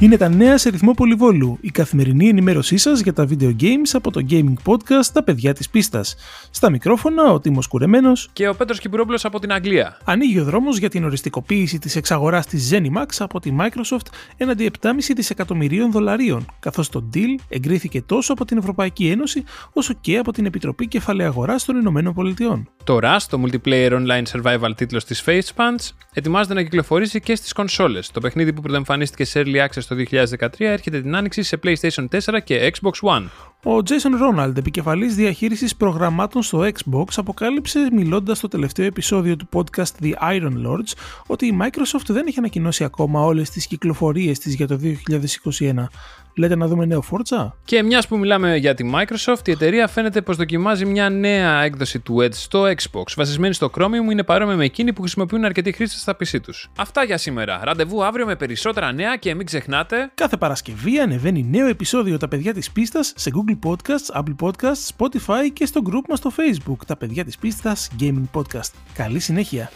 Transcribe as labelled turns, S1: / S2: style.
S1: Είναι τα νέα σε ρυθμό πολυβόλου, η καθημερινή ενημέρωσή σας για τα video games από το gaming podcast Τα παιδιά της πίστας. Στα μικρόφωνα ο Τίμος Κουρεμένος
S2: και ο Πέτρος Κυπουρόπουλος από την Αγγλία.
S1: Ανοίγει ο δρόμος για την οριστικοποίηση της εξαγοράς της Zenimax από τη Microsoft έναντι 7,5 δισεκατομμυρίων δολαρίων, καθώς το deal εγκρίθηκε τόσο από την Ευρωπαϊκή Ένωση όσο και από την Επιτροπή Κεφαλαίου Αγοράς των Ηνωμένων Πολιτειών.
S2: Το Rust, το multiplayer online survival τίτλος της Facepunch, ετοιμάζεται να κυκλοφορήσει και στις κονσόλες. Το παιχνίδι που πρωτοεμφανίστηκε σε Early Access το 2013 έρχεται την άνοιξη σε PlayStation 4 και Xbox One.
S1: Ο Jason Ronald, επικεφαλής διαχείρισης προγραμμάτων στο Xbox, αποκάλυψε μιλώντας στο τελευταίο επεισόδιο του podcast The Iron Lords ότι η Microsoft δεν έχει ανακοινώσει ακόμα όλες τις κυκλοφορίες της για το 2021. Λέτε να δούμε νέο Forza;
S2: Και μιας που μιλάμε για τη Microsoft, η εταιρεία φαίνεται πως δοκιμάζει μια νέα έκδοση του Edge στο Xbox. Βασισμένη στο Chromium είναι παρόμοια με εκείνη που χρησιμοποιούν αρκετοί χρήστες στα PC τους. Αυτά για σήμερα. Ραντεβού αύριο με περισσότερα νέα και μην ξεχνάτε.
S1: Κάθε Παρασκευή ανεβαίνει νέο επεισόδιο Τα παιδιά της πίστας σε Google Podcasts, Apple Podcasts, Spotify και στο group μας στο Facebook. Τα παιδιά της πίστας Gaming Podcast. Καλή συνέχεια.